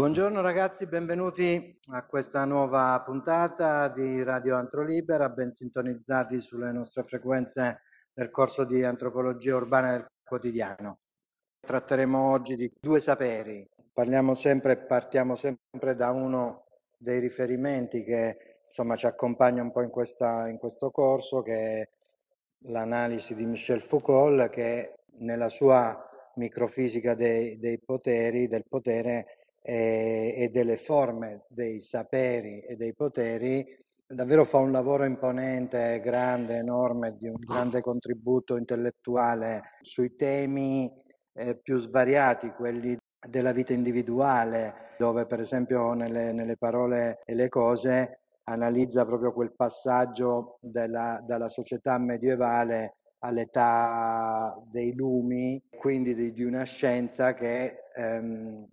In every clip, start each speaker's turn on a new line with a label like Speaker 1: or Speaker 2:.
Speaker 1: Buongiorno ragazzi, benvenuti a questa nuova puntata di Radio Antro Libera, ben sintonizzati sulle nostre frequenze nel corso di antropologia urbana del quotidiano. Tratteremo oggi di due saperi. Parliamo sempre, partiamo sempre da uno dei riferimenti che insomma ci accompagna un po' in, questa, in questo corso, che è l'analisi di Michel Foucault, che nella sua microfisica dei, dei poteri, del potere e, e delle forme dei saperi e dei poteri, davvero fa un lavoro imponente, grande, enorme, di un grande contributo intellettuale sui temi eh, più svariati, quelli della vita individuale, dove per esempio nelle, nelle parole e le cose analizza proprio quel passaggio della, dalla società medievale all'età dei lumi, quindi di, di una scienza che ehm,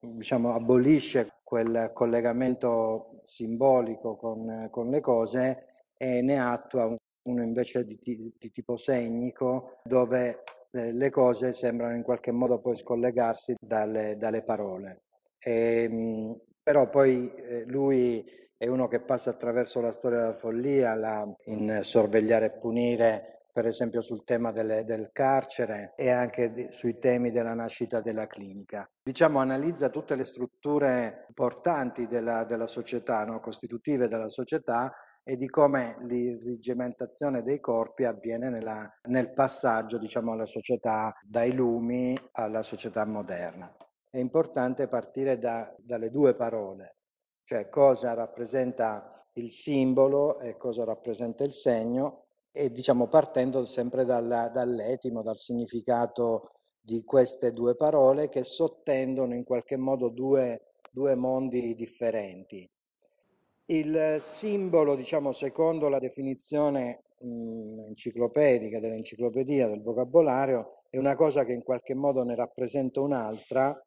Speaker 1: diciamo, abolisce quel collegamento simbolico con, con, le cose e ne attua uno invece di, di tipo segnico dove eh, le cose sembrano in qualche modo poi scollegarsi dalle, dalle parole. E, ehm, però poi eh, lui è uno che passa attraverso la storia della follia la, in sorvegliare e punire per esempio sul tema delle, del carcere e anche di, sui temi della nascita della clinica. Diciamo analizza tutte le strutture importanti della, della società, no? costitutive della società e di come l'irrigimentazione dei corpi avviene nella, nel passaggio diciamo, alla società dai lumi alla società moderna. È importante partire da, dalle due parole, cioè cosa rappresenta il simbolo e cosa rappresenta il segno e diciamo partendo sempre dalla, dall'etimo, dal significato di queste due parole che sottendono in qualche modo due, due mondi differenti. Il simbolo, diciamo, secondo la definizione mh, enciclopedica dell'enciclopedia del vocabolario, è una cosa che in qualche modo ne rappresenta un'altra,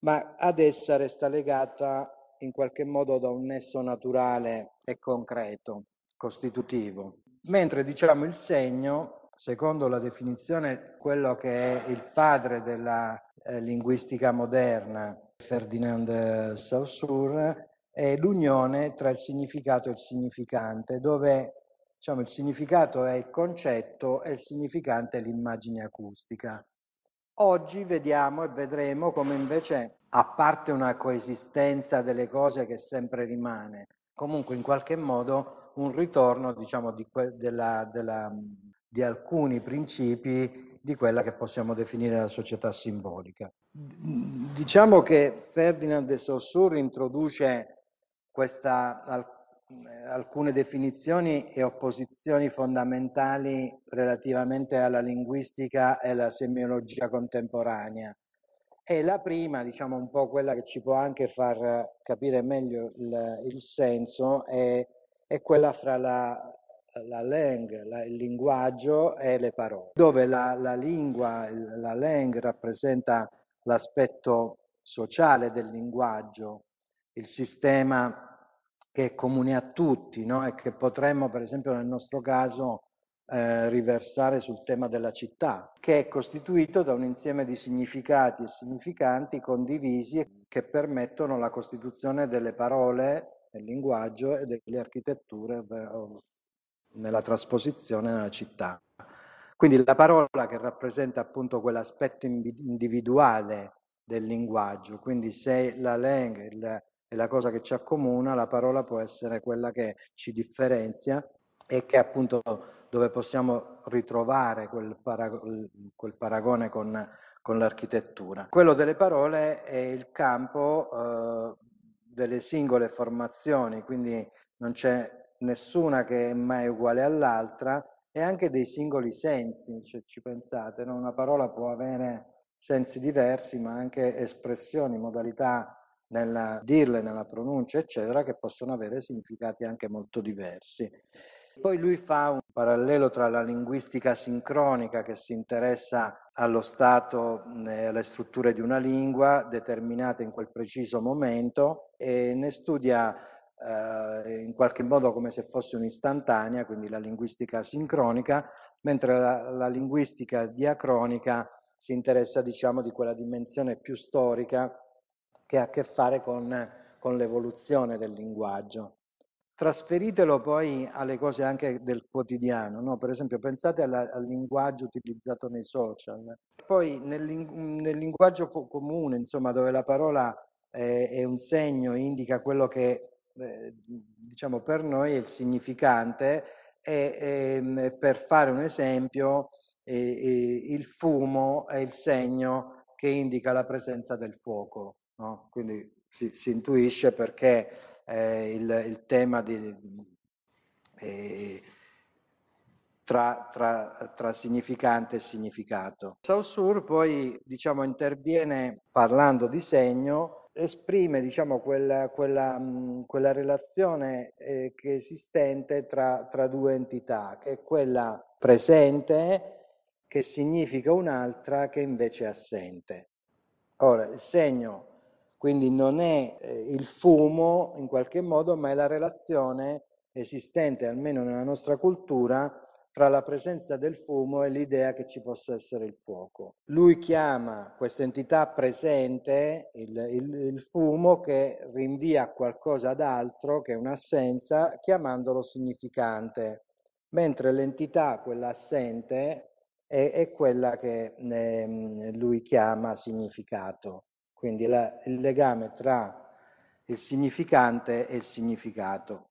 Speaker 1: ma ad essa resta legata in qualche modo da un nesso naturale e concreto, costitutivo. Mentre diciamo il segno, secondo la definizione, quello che è il padre della eh, linguistica moderna, Ferdinand Saussure, è l'unione tra il significato e il significante, dove diciamo, il significato è il concetto e il significante è l'immagine acustica. Oggi vediamo e vedremo come invece, a parte una coesistenza delle cose che sempre rimane, comunque in qualche modo un ritorno diciamo, di, della, della, di alcuni principi di quella che possiamo definire la società simbolica. Diciamo che Ferdinand de Saussure introduce questa, alcune definizioni e opposizioni fondamentali relativamente alla linguistica e alla semiologia contemporanea. E la prima, diciamo un po' quella che ci può anche far capire meglio il, il senso, è è quella fra la, la langue, la, il linguaggio e le parole, dove la, la lingua, la langue rappresenta l'aspetto sociale del linguaggio, il sistema che è comune a tutti no? e che potremmo, per esempio nel nostro caso, eh, riversare sul tema della città, che è costituito da un insieme di significati e significanti condivisi che permettono la costituzione delle parole nel linguaggio e delle architetture nella trasposizione nella città. Quindi la parola che rappresenta appunto quell'aspetto individuale del linguaggio, quindi se la lingua è la cosa che ci accomuna, la parola può essere quella che ci differenzia e che appunto dove possiamo ritrovare quel, parag- quel paragone con, con, l'architettura. Quello delle parole è il campo eh, delle singole formazioni, quindi non c'è nessuna che è mai uguale all'altra, e anche dei singoli sensi, se ci pensate, no? una parola può avere sensi diversi, ma anche espressioni, modalità nella dirle, nella pronuncia, eccetera, che possono avere significati anche molto diversi. Poi lui fa un parallelo tra la linguistica sincronica che si interessa allo stato alle strutture di una lingua determinate in quel preciso momento e ne studia eh, in qualche modo come se fosse un'istantanea, quindi la linguistica sincronica, mentre la, la linguistica diacronica si interessa diciamo di quella dimensione più storica che ha a che fare con, con l'evoluzione del linguaggio. Trasferitelo poi alle cose anche del quotidiano, no? per esempio pensate alla, al linguaggio utilizzato nei social, poi nel, nel linguaggio co- comune, insomma, dove la parola è, è un segno, indica quello che eh, diciamo per noi è il significante e, e per fare un esempio e, il fumo è il segno che indica la presenza del fuoco, no? quindi si, si, intuisce perché eh, il, il, tema di, eh, tra, tra, tra, significante e significato. Saussure poi diciamo, interviene parlando di segno esprime diciamo, quella, quella, quella relazione eh, che è esistente tra, tra, due entità, che è quella presente che significa un'altra che invece è assente. Ora, il segno quindi non è eh, il fumo in qualche modo, ma è la relazione esistente, almeno nella nostra cultura, fra la presenza del fumo e l'idea che ci possa essere il fuoco. Lui chiama questa entità presente il, il, il fumo che rinvia a qualcosa d'altro, che è un'assenza, chiamandolo significante, mentre l'entità, quella assente, è, è quella che eh, lui chiama significato. Quindi la, il legame tra il significante e il significato.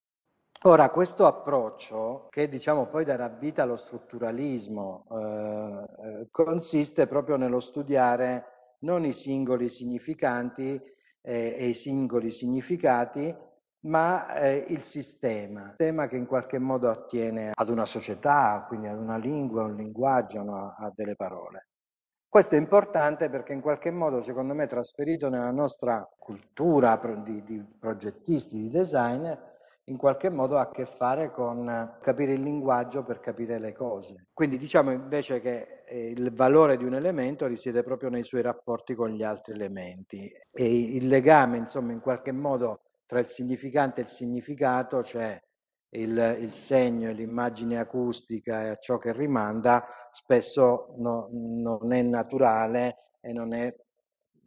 Speaker 1: Ora, questo approccio, che diciamo poi darà vita allo strutturalismo, eh, eh, consiste proprio nello studiare non i singoli significanti eh, e i singoli significati, ma eh, il sistema, il sistema che in qualche modo attiene ad una società, quindi ad una lingua, a un linguaggio, no? a delle parole. Questo è importante perché in qualche modo, secondo me, trasferito nella nostra cultura di, di progettisti, di design, in qualche modo ha a che fare con capire il linguaggio per capire le cose. Quindi diciamo invece che eh, il valore di un elemento risiede proprio nei suoi rapporti con gli altri elementi e il legame, insomma, in qualche modo tra il significante e il significato, cioè il, il segno e l'immagine acustica e a ciò che rimanda, spesso no, non è naturale e non è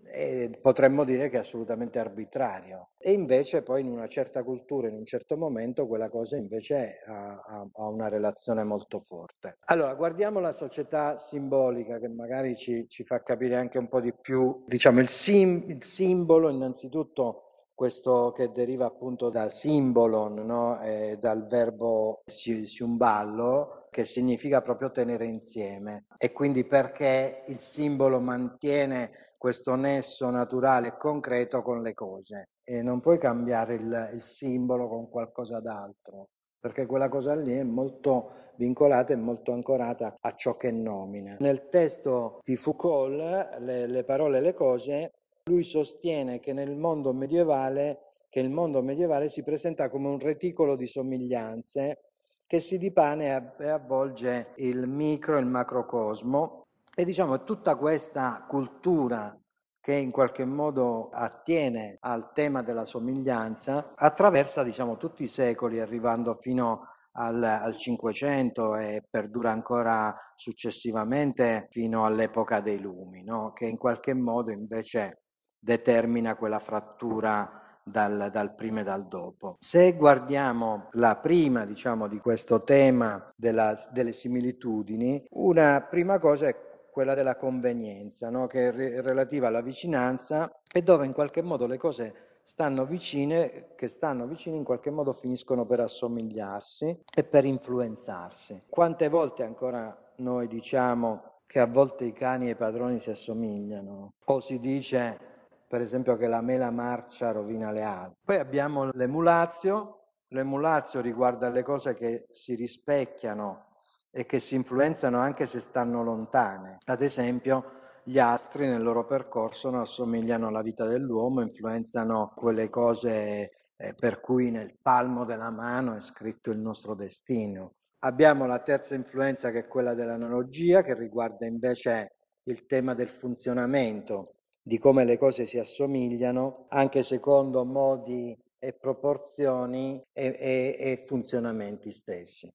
Speaker 1: e potremmo dire che è assolutamente arbitrario. E invece poi in una certa cultura, in un certo momento, quella cosa invece ha, ha, ha una relazione molto forte. Allora, guardiamo la società simbolica che magari ci, ci fa capire anche un po' di più, diciamo, il, sim, il simbolo innanzitutto questo che deriva appunto dal simbolon, no? eh, dal verbo siumballo, che significa proprio tenere insieme. E quindi perché il simbolo mantiene questo nesso naturale e concreto con le cose e non puoi cambiare il, il simbolo con qualcosa d'altro, perché quella cosa lì è molto vincolata e molto ancorata a ciò che nomina. Nel testo di Foucault, le, le parole e le cose, lui sostiene che nel mondo medievale che il mondo medievale si presenta come un reticolo di somiglianze che si dipane e avvolge il micro e il macrocosmo e diciamo tutta questa cultura che in qualche modo attiene al tema della somiglianza attraversa diciamo tutti i secoli arrivando fino al, al 500 e perdura ancora successivamente fino all'epoca dei lumi, no? che in qualche modo invece determina quella frattura dal, dal, prima e dal dopo. Se guardiamo la prima, diciamo, di questo tema della, delle similitudini, una prima cosa è quella della convenienza, no? che è relativa alla vicinanza e dove in qualche modo le cose stanno vicine, che stanno vicine in qualche modo finiscono per assomigliarsi e per influenzarsi. Quante volte ancora noi diciamo che a volte i cani e i padroni si assomigliano o si dice per esempio che la mela marcia rovina le altre. Poi abbiamo l'emulazio, l'emulazio riguarda le cose che si rispecchiano e che si influenzano anche se stanno lontane. Ad esempio, gli astri nel loro percorso non assomigliano alla vita dell'uomo, influenzano quelle cose eh, per cui nel palmo della mano è scritto il nostro destino. Abbiamo la terza influenza che è quella dell'analogia, che riguarda invece il tema del funzionamento, di come le cose si assomigliano, anche secondo modi e proporzioni e, e, e funzionamenti stessi.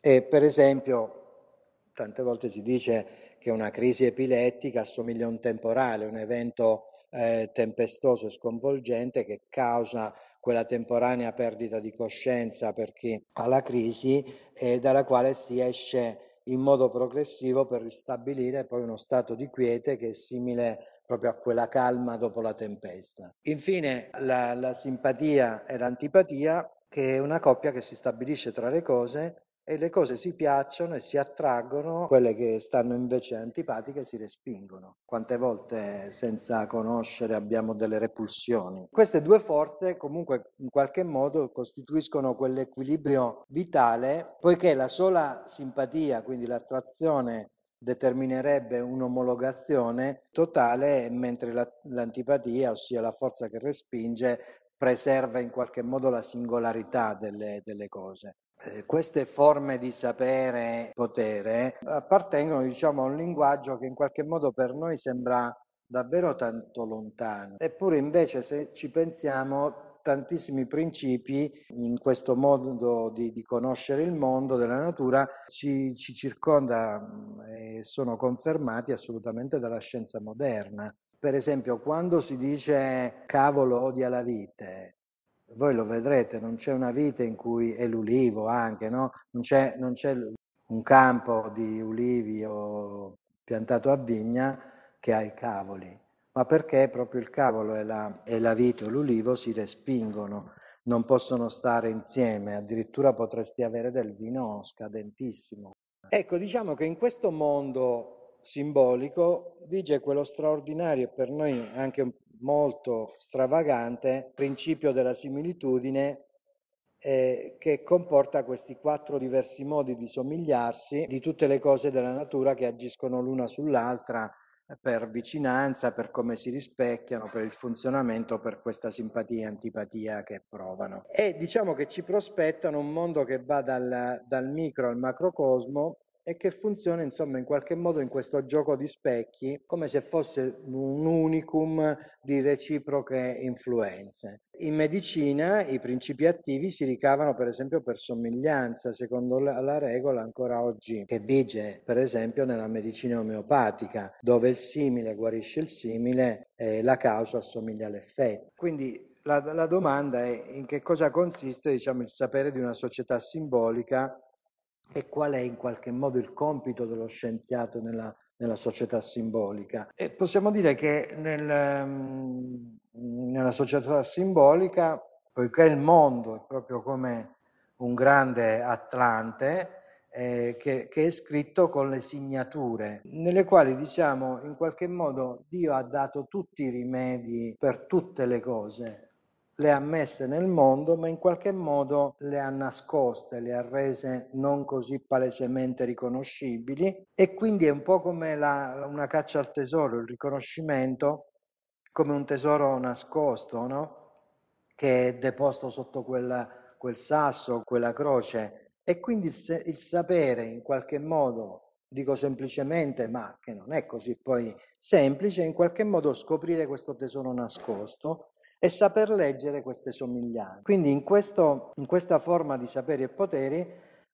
Speaker 1: E per esempio, tante volte si dice che una crisi epilettica assomiglia a un temporale, un evento eh, tempestoso e sconvolgente che causa quella temporanea perdita di coscienza per chi ha la crisi e dalla quale si esce in modo progressivo per ristabilire poi uno stato di quiete che è simile proprio a quella calma dopo la tempesta. Infine la, la simpatia e l'antipatia che è una coppia che si stabilisce tra le cose e le cose si piacciono e si attraggono, quelle che stanno invece antipatiche si respingono. Quante volte senza conoscere abbiamo delle repulsioni. Queste due forze comunque in qualche modo costituiscono quell'equilibrio vitale, poiché la sola simpatia, quindi l'attrazione determinerebbe un'omologazione totale, mentre la, l'antipatia, ossia la forza che respinge, preserva in qualche modo la singolarità delle, delle cose. Eh, queste forme di sapere e potere appartengono diciamo, a un linguaggio che in qualche modo per noi sembra davvero tanto lontano. Eppure invece se ci pensiamo tantissimi principi in questo modo di, di conoscere il mondo della natura ci, ci circonda mm, e sono confermati assolutamente dalla scienza moderna. Per esempio, quando si dice cavolo odia la vite, voi lo vedrete, non c'è una vite in cui è l'ulivo anche, no? non, c'è, non c'è un campo di ulivi o piantato a vigna che ha i cavoli, ma perché proprio il cavolo e la, e la vite o l'ulivo si respingono, non possono stare insieme, addirittura potresti avere del vino scadentissimo. Ecco, diciamo che in questo mondo simbolico vige quello straordinario e per noi anche molto stravagante principio della similitudine eh, che comporta questi quattro diversi modi di somigliarsi di tutte le cose della natura che agiscono l'una sull'altra per vicinanza, per come si rispecchiano, per il funzionamento, per questa simpatia e antipatia che provano. E diciamo che ci prospettano un mondo che va dal, dal micro al macrocosmo e che funziona insomma in qualche modo in questo gioco di specchi come se fosse un unicum di reciproche influenze. In medicina i principi attivi si ricavano per esempio per somiglianza, secondo la regola ancora oggi che vige per esempio nella medicina omeopatica, dove il simile guarisce il simile e la causa assomiglia all'effetto. Quindi la, la domanda è in che cosa consiste diciamo, il sapere di una società simbolica e qual è in qualche modo il compito dello scienziato nella, nella società simbolica. E possiamo dire che nel, mm, nella società simbolica, poiché il mondo è proprio come un grande Atlante, eh, che, che, è scritto con le signature, nelle quali diciamo in qualche modo Dio ha dato tutti i rimedi per tutte le cose, le ha messe nel mondo, ma in qualche modo le ha nascoste, le ha rese non così palesemente riconoscibili e quindi è un po' come la, una caccia al tesoro, il riconoscimento come un tesoro nascosto, no? che è deposto sotto quella, quel sasso, quella croce e quindi il, il sapere in qualche modo dico semplicemente, ma che non è così poi semplice, in qualche modo scoprire questo tesoro nascosto e saper leggere queste somiglianze. Quindi in, questo, in questa forma di saperi e poteri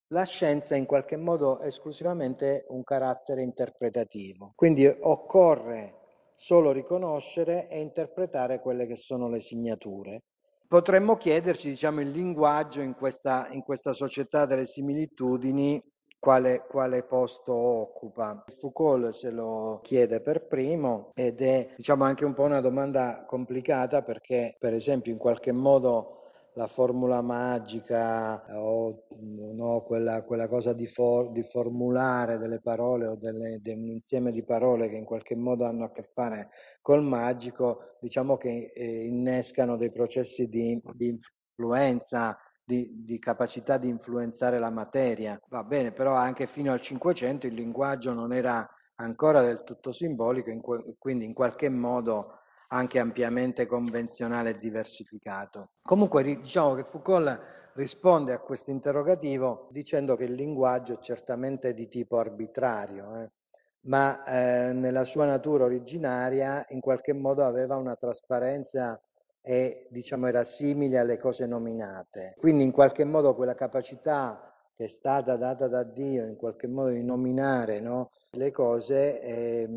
Speaker 1: la scienza è in qualche modo esclusivamente un carattere interpretativo. Quindi occorre solo riconoscere e interpretare quelle che sono le signature. Potremmo chiederci, diciamo, il linguaggio in questa, in questa società delle similitudini quale, quale, posto occupa. Foucault se lo chiede per primo ed è diciamo anche un po' una domanda complicata perché per esempio in qualche modo la formula magica o no, quella, quella, cosa di, for, di, formulare delle parole o delle, di un insieme di parole che in qualche modo hanno a che fare col magico, diciamo che eh, innescano dei processi di, di influenza di, di, capacità di influenzare la materia. Va bene, però anche fino al Cinquecento il linguaggio non era ancora del tutto simbolico, in que- quindi in qualche modo anche ampiamente convenzionale e diversificato. Comunque diciamo che Foucault risponde a questo interrogativo dicendo che il linguaggio è certamente di tipo arbitrario, eh, ma eh, nella sua natura originaria in qualche modo aveva una trasparenza e diciamo era simile alle cose nominate. Quindi in qualche modo quella capacità che è stata data da Dio in qualche modo di nominare no, le cose eh,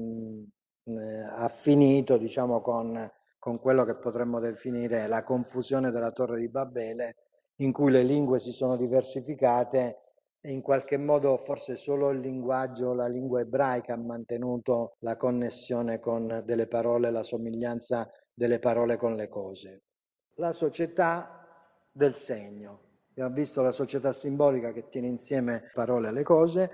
Speaker 1: eh, ha finito diciamo, con, con quello che potremmo definire la confusione della Torre di Babele, in cui le lingue si sono diversificate e in qualche modo forse solo il linguaggio, la lingua ebraica ha mantenuto la connessione con delle parole, la somiglianza delle parole con le cose. La società del segno. Abbiamo visto la società simbolica che tiene insieme parole alle cose.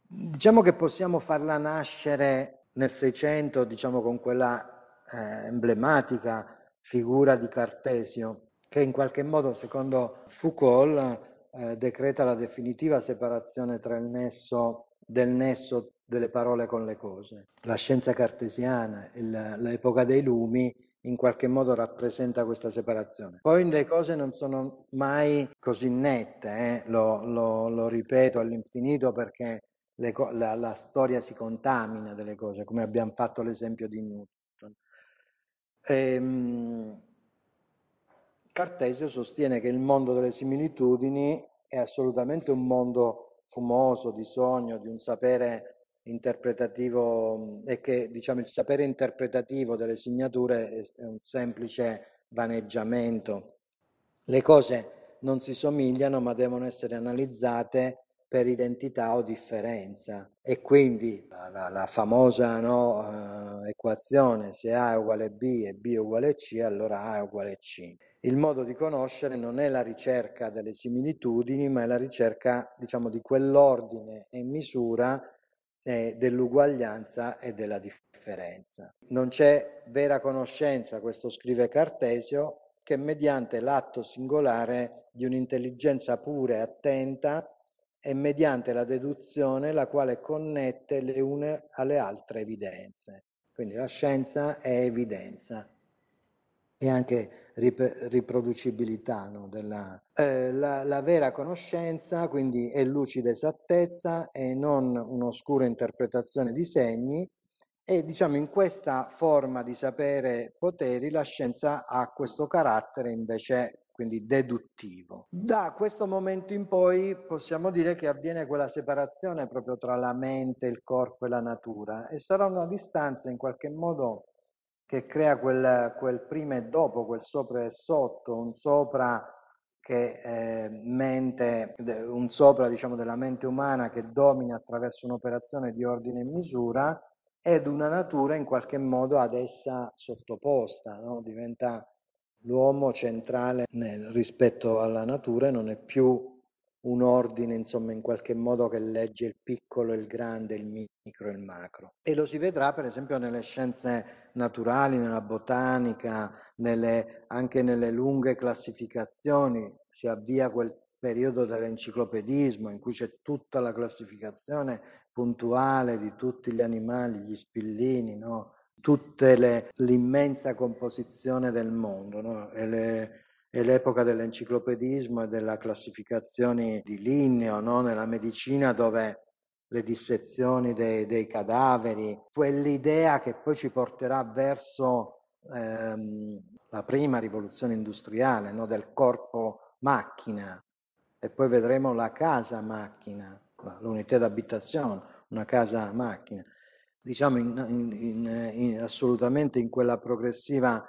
Speaker 1: Diciamo che possiamo farla nascere nel Seicento, diciamo con quella eh, emblematica figura di Cartesio, che in qualche modo, secondo Foucault, eh, decreta la definitiva separazione tra il nesso del nesso delle parole con le cose. La scienza cartesiana, il, l'epoca dei lumi, in qualche modo rappresenta questa separazione. Poi le cose non sono mai così nette, eh? lo, lo, lo, ripeto all'infinito perché le, la, la, storia si contamina delle cose, come abbiamo fatto l'esempio di Newton. Ehm, Cartesio sostiene che il mondo delle similitudini è assolutamente un mondo fumoso, di sogno, di un sapere interpretativo e che diciamo il sapere interpretativo delle signature è un semplice vaneggiamento. Le cose non si somigliano ma devono essere analizzate per identità o differenza e quindi la, la, la famosa no, uh, equazione se A è uguale B e B è uguale C allora A è uguale C il modo di conoscere non è la ricerca delle similitudini, ma è la ricerca, diciamo, di quell'ordine e misura eh, dell'uguaglianza e della differenza. Non c'è vera conoscenza, questo scrive Cartesio, che mediante l'atto singolare di un'intelligenza pura e attenta e mediante la deduzione la quale connette le une alle altre evidenze. Quindi la scienza è evidenza e anche rip- riproducibilità no, della, eh, la, la, vera conoscenza quindi è lucida esattezza e non un'oscura interpretazione di segni e diciamo in questa forma di sapere poteri la scienza ha questo carattere invece quindi deduttivo. Da questo momento in poi possiamo dire che avviene quella separazione proprio tra la mente, il corpo e la natura e sarà una distanza in qualche modo che crea quel, quel prima e dopo, quel sopra e sotto, un sopra che eh, mente, un sopra diciamo della mente umana che domina attraverso un'operazione di ordine e misura ed una natura in qualche modo ad essa sottoposta, no? diventa l'uomo centrale nel, rispetto alla natura e non è più un ordine, insomma, in qualche modo che legge il piccolo, il grande, il micro e il macro. E lo si vedrà, per esempio, nelle scienze naturali, nella botanica, nelle, anche nelle lunghe classificazioni. Si avvia quel periodo dell'enciclopedismo in cui c'è tutta la classificazione puntuale di tutti gli animali, gli spillini, no? tutta l'immensa composizione del mondo. No? E le, è l'epoca dell'enciclopedismo e della classificazione di Linneo, no? nella medicina dove le dissezioni dei, dei, cadaveri, quell'idea che poi ci porterà verso ehm, la prima rivoluzione industriale no? del corpo macchina e poi vedremo la casa macchina, l'unità d'abitazione, una casa macchina. Diciamo in, in, in, assolutamente in quella progressiva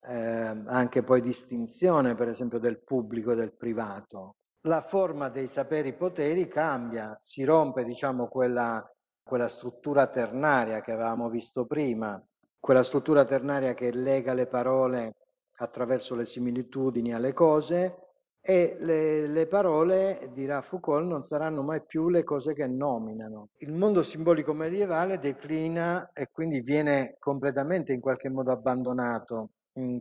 Speaker 1: eh, anche poi distinzione per esempio del pubblico e del privato. La forma dei saperi poteri cambia, si rompe diciamo quella, quella struttura ternaria che avevamo visto prima, quella struttura ternaria che lega le parole attraverso le similitudini alle cose e le, le, parole, dirà Foucault, non saranno mai più le cose che nominano. Il mondo simbolico medievale declina e quindi viene completamente in qualche modo abbandonato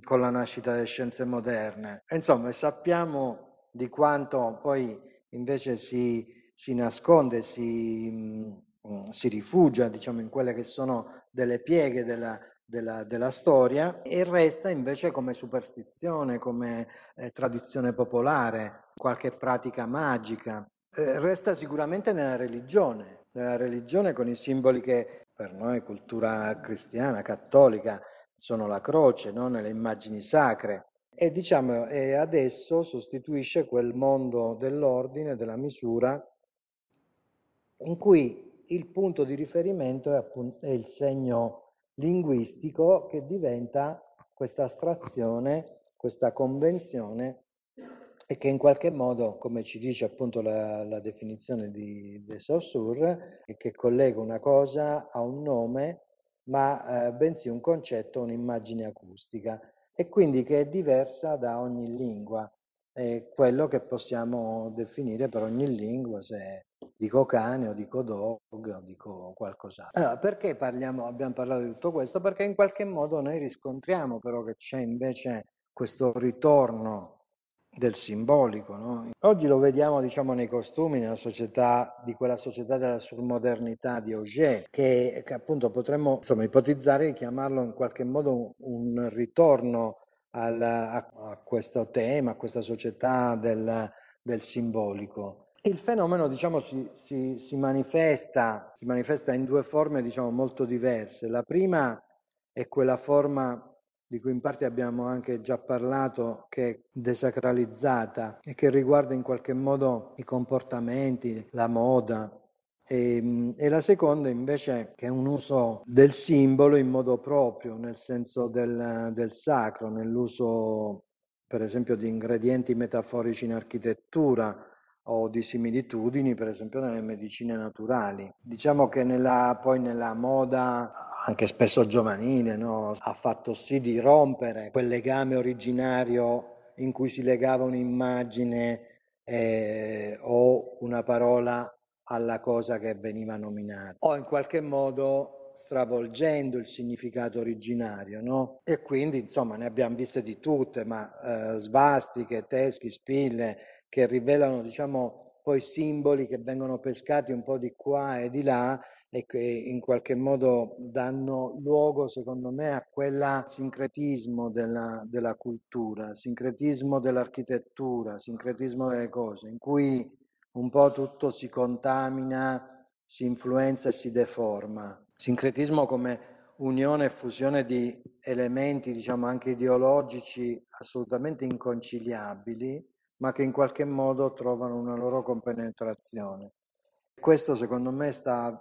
Speaker 1: con la nascita delle scienze moderne. Insomma, sappiamo di quanto poi invece si, si nasconde, si, mm, si, rifugia diciamo, in quelle che sono delle pieghe della, della, della storia e resta invece come superstizione, come eh, tradizione popolare, qualche pratica magica. Eh, resta sicuramente nella religione, nella religione con i simboli che per noi cultura cristiana, cattolica, sono la croce, no? nelle immagini sacre. E diciamo, e adesso sostituisce quel mondo dell'ordine, della misura, in cui il punto di riferimento è, appunto, è il segno linguistico che diventa questa astrazione, questa convenzione e che in qualche modo, come ci dice appunto la, la definizione di De Saussure, che collega una cosa a un nome, ma eh, bensì un concetto, un'immagine acustica e quindi che è diversa da ogni lingua. È quello che possiamo definire per ogni lingua, se dico cane o dico dog o dico qualcos'altro. Allora, perché parliamo, abbiamo parlato di tutto questo? Perché in qualche modo noi riscontriamo però che c'è invece questo ritorno del simbolico. No? Oggi lo vediamo diciamo, nei costumi, nella società, di quella società della surmodernità di Auger, che, che appunto potremmo insomma, ipotizzare di chiamarlo in qualche modo un, un ritorno al, a, a, questo tema, a questa società del, del simbolico. Il fenomeno diciamo, si, si, si, manifesta, si manifesta in due forme diciamo, molto diverse. La prima è quella forma di cui in parte abbiamo anche già parlato, che è desacralizzata e che riguarda in qualche modo i comportamenti, la moda. E, ehm, e, la seconda invece che è un uso del simbolo in modo proprio, nel senso del, del sacro, nell'uso per esempio di ingredienti metaforici in architettura o di similitudini per esempio nelle medicine naturali. Diciamo che nella, poi nella moda anche spesso giovanile, no? ha fatto sì di rompere quel legame originario in cui si legava un'immagine eh, o una parola alla cosa che veniva nominata, o in qualche modo stravolgendo il significato originario, no? E quindi, insomma, ne abbiamo viste di tutte, ma eh, svastiche, teschi, spille, che rivelano, diciamo, poi simboli che vengono pescati un po' di qua e di là e che in qualche modo danno luogo, secondo me, a quel sincretismo della, della cultura, sincretismo dell'architettura, sincretismo delle cose, in cui un po' tutto si contamina, si influenza e si deforma. Sincretismo come unione e fusione di elementi, diciamo anche ideologici, assolutamente inconciliabili, ma che in qualche modo trovano una loro compenetrazione. Questo secondo me sta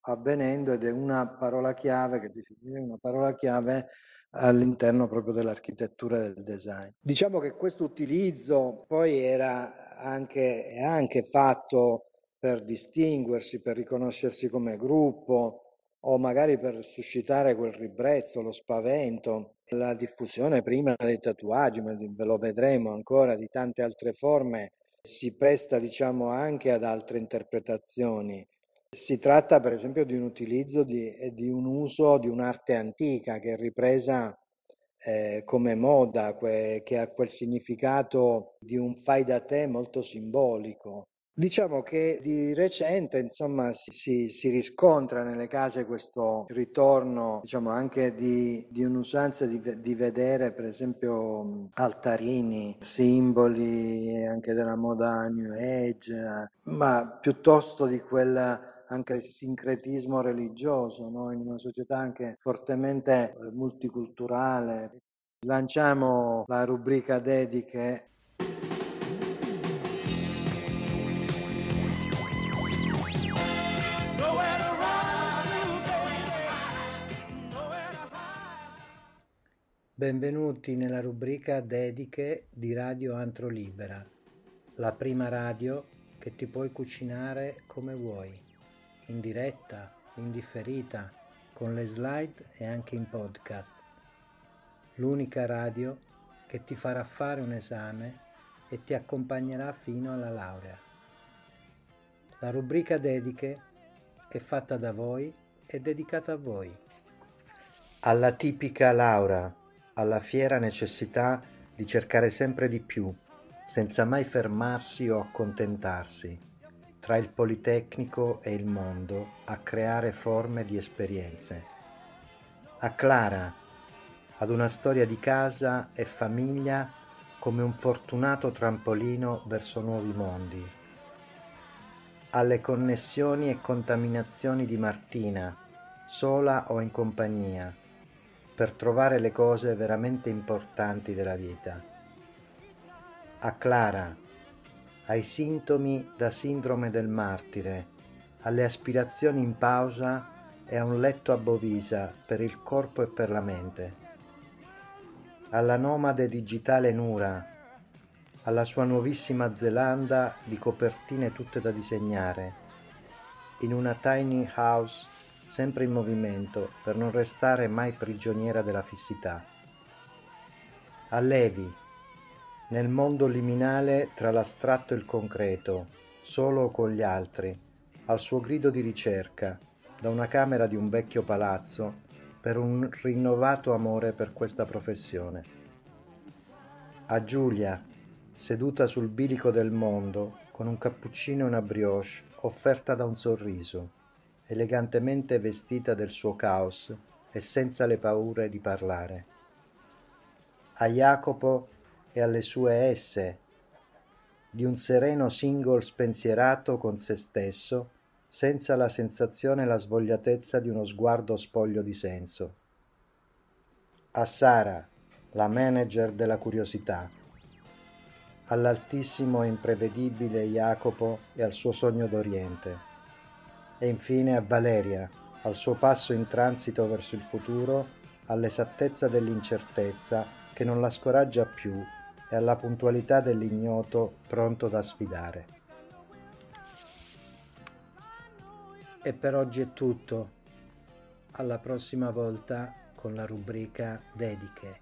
Speaker 1: avvenendo ed è una parola chiave che definire una parola chiave all'interno proprio dell'architettura del design. Diciamo che questo utilizzo poi era anche, è anche fatto per distinguersi, per riconoscersi come gruppo o magari per suscitare quel ribrezzo, lo spavento, la diffusione prima dei tatuaggi, ma ve lo vedremo ancora, di tante altre forme, si presta diciamo anche ad altre interpretazioni si tratta per esempio di un utilizzo di, e di un uso di un'arte antica che è ripresa eh, come moda, que, che ha quel significato di un fai da te molto simbolico. Diciamo che di recente insomma si, si, riscontra nelle case questo ritorno diciamo anche di, di un'usanza di, di, vedere per esempio altarini, simboli anche della moda New Age, ma piuttosto di quella anche il sincretismo religioso, no? in una società anche fortemente eh, multiculturale. Lanciamo la rubrica dediche Benvenuti nella rubrica Dediche di Radio Antro Libera, la prima radio che ti puoi cucinare come vuoi in diretta, in differita, con le slide e anche in podcast. L'unica radio che ti farà fare un esame e ti accompagnerà fino alla laurea. La rubrica dediche è fatta da voi e dedicata a voi. Alla tipica Laura, alla fiera necessità di cercare sempre di più, senza mai fermarsi o accontentarsi tra il Politecnico e il mondo a creare forme di esperienze. A Clara, ad una storia di casa e famiglia come un fortunato trampolino verso nuovi mondi. Alle connessioni e contaminazioni di Martina, sola o in compagnia, per trovare le cose veramente importanti della vita. A Clara, ai sintomi da sindrome del martire, alle aspirazioni in pausa e a un letto a Bovisa per il corpo e per la mente. Alla nomade digitale Nura, alla sua nuovissima Zelanda di copertine tutte da disegnare, in una tiny house sempre in movimento per non restare mai prigioniera della fissità. A Levi, nel mondo liminale tra l'astratto e il concreto, solo con gli altri, al suo grido di ricerca, da una camera di un vecchio palazzo, per un rinnovato amore per questa professione. A Giulia, seduta sul bilico del mondo, con un cappuccino e una brioche, offerta da un sorriso, elegantemente vestita del suo caos e senza le paure di parlare. A Jacopo e alle sue esse, di un sereno single spensierato con se stesso, senza la sensazione e la svogliatezza di uno sguardo spoglio di senso. A Sara, la manager della curiosità, all'altissimo e imprevedibile Jacopo e al suo sogno d'Oriente, e infine a Valeria, al suo passo in transito verso il futuro, all'esattezza dell'incertezza che non la scoraggia più e alla puntualità dell'ignoto pronto da sfidare. E per oggi è tutto. Alla prossima volta con la rubrica Dediche.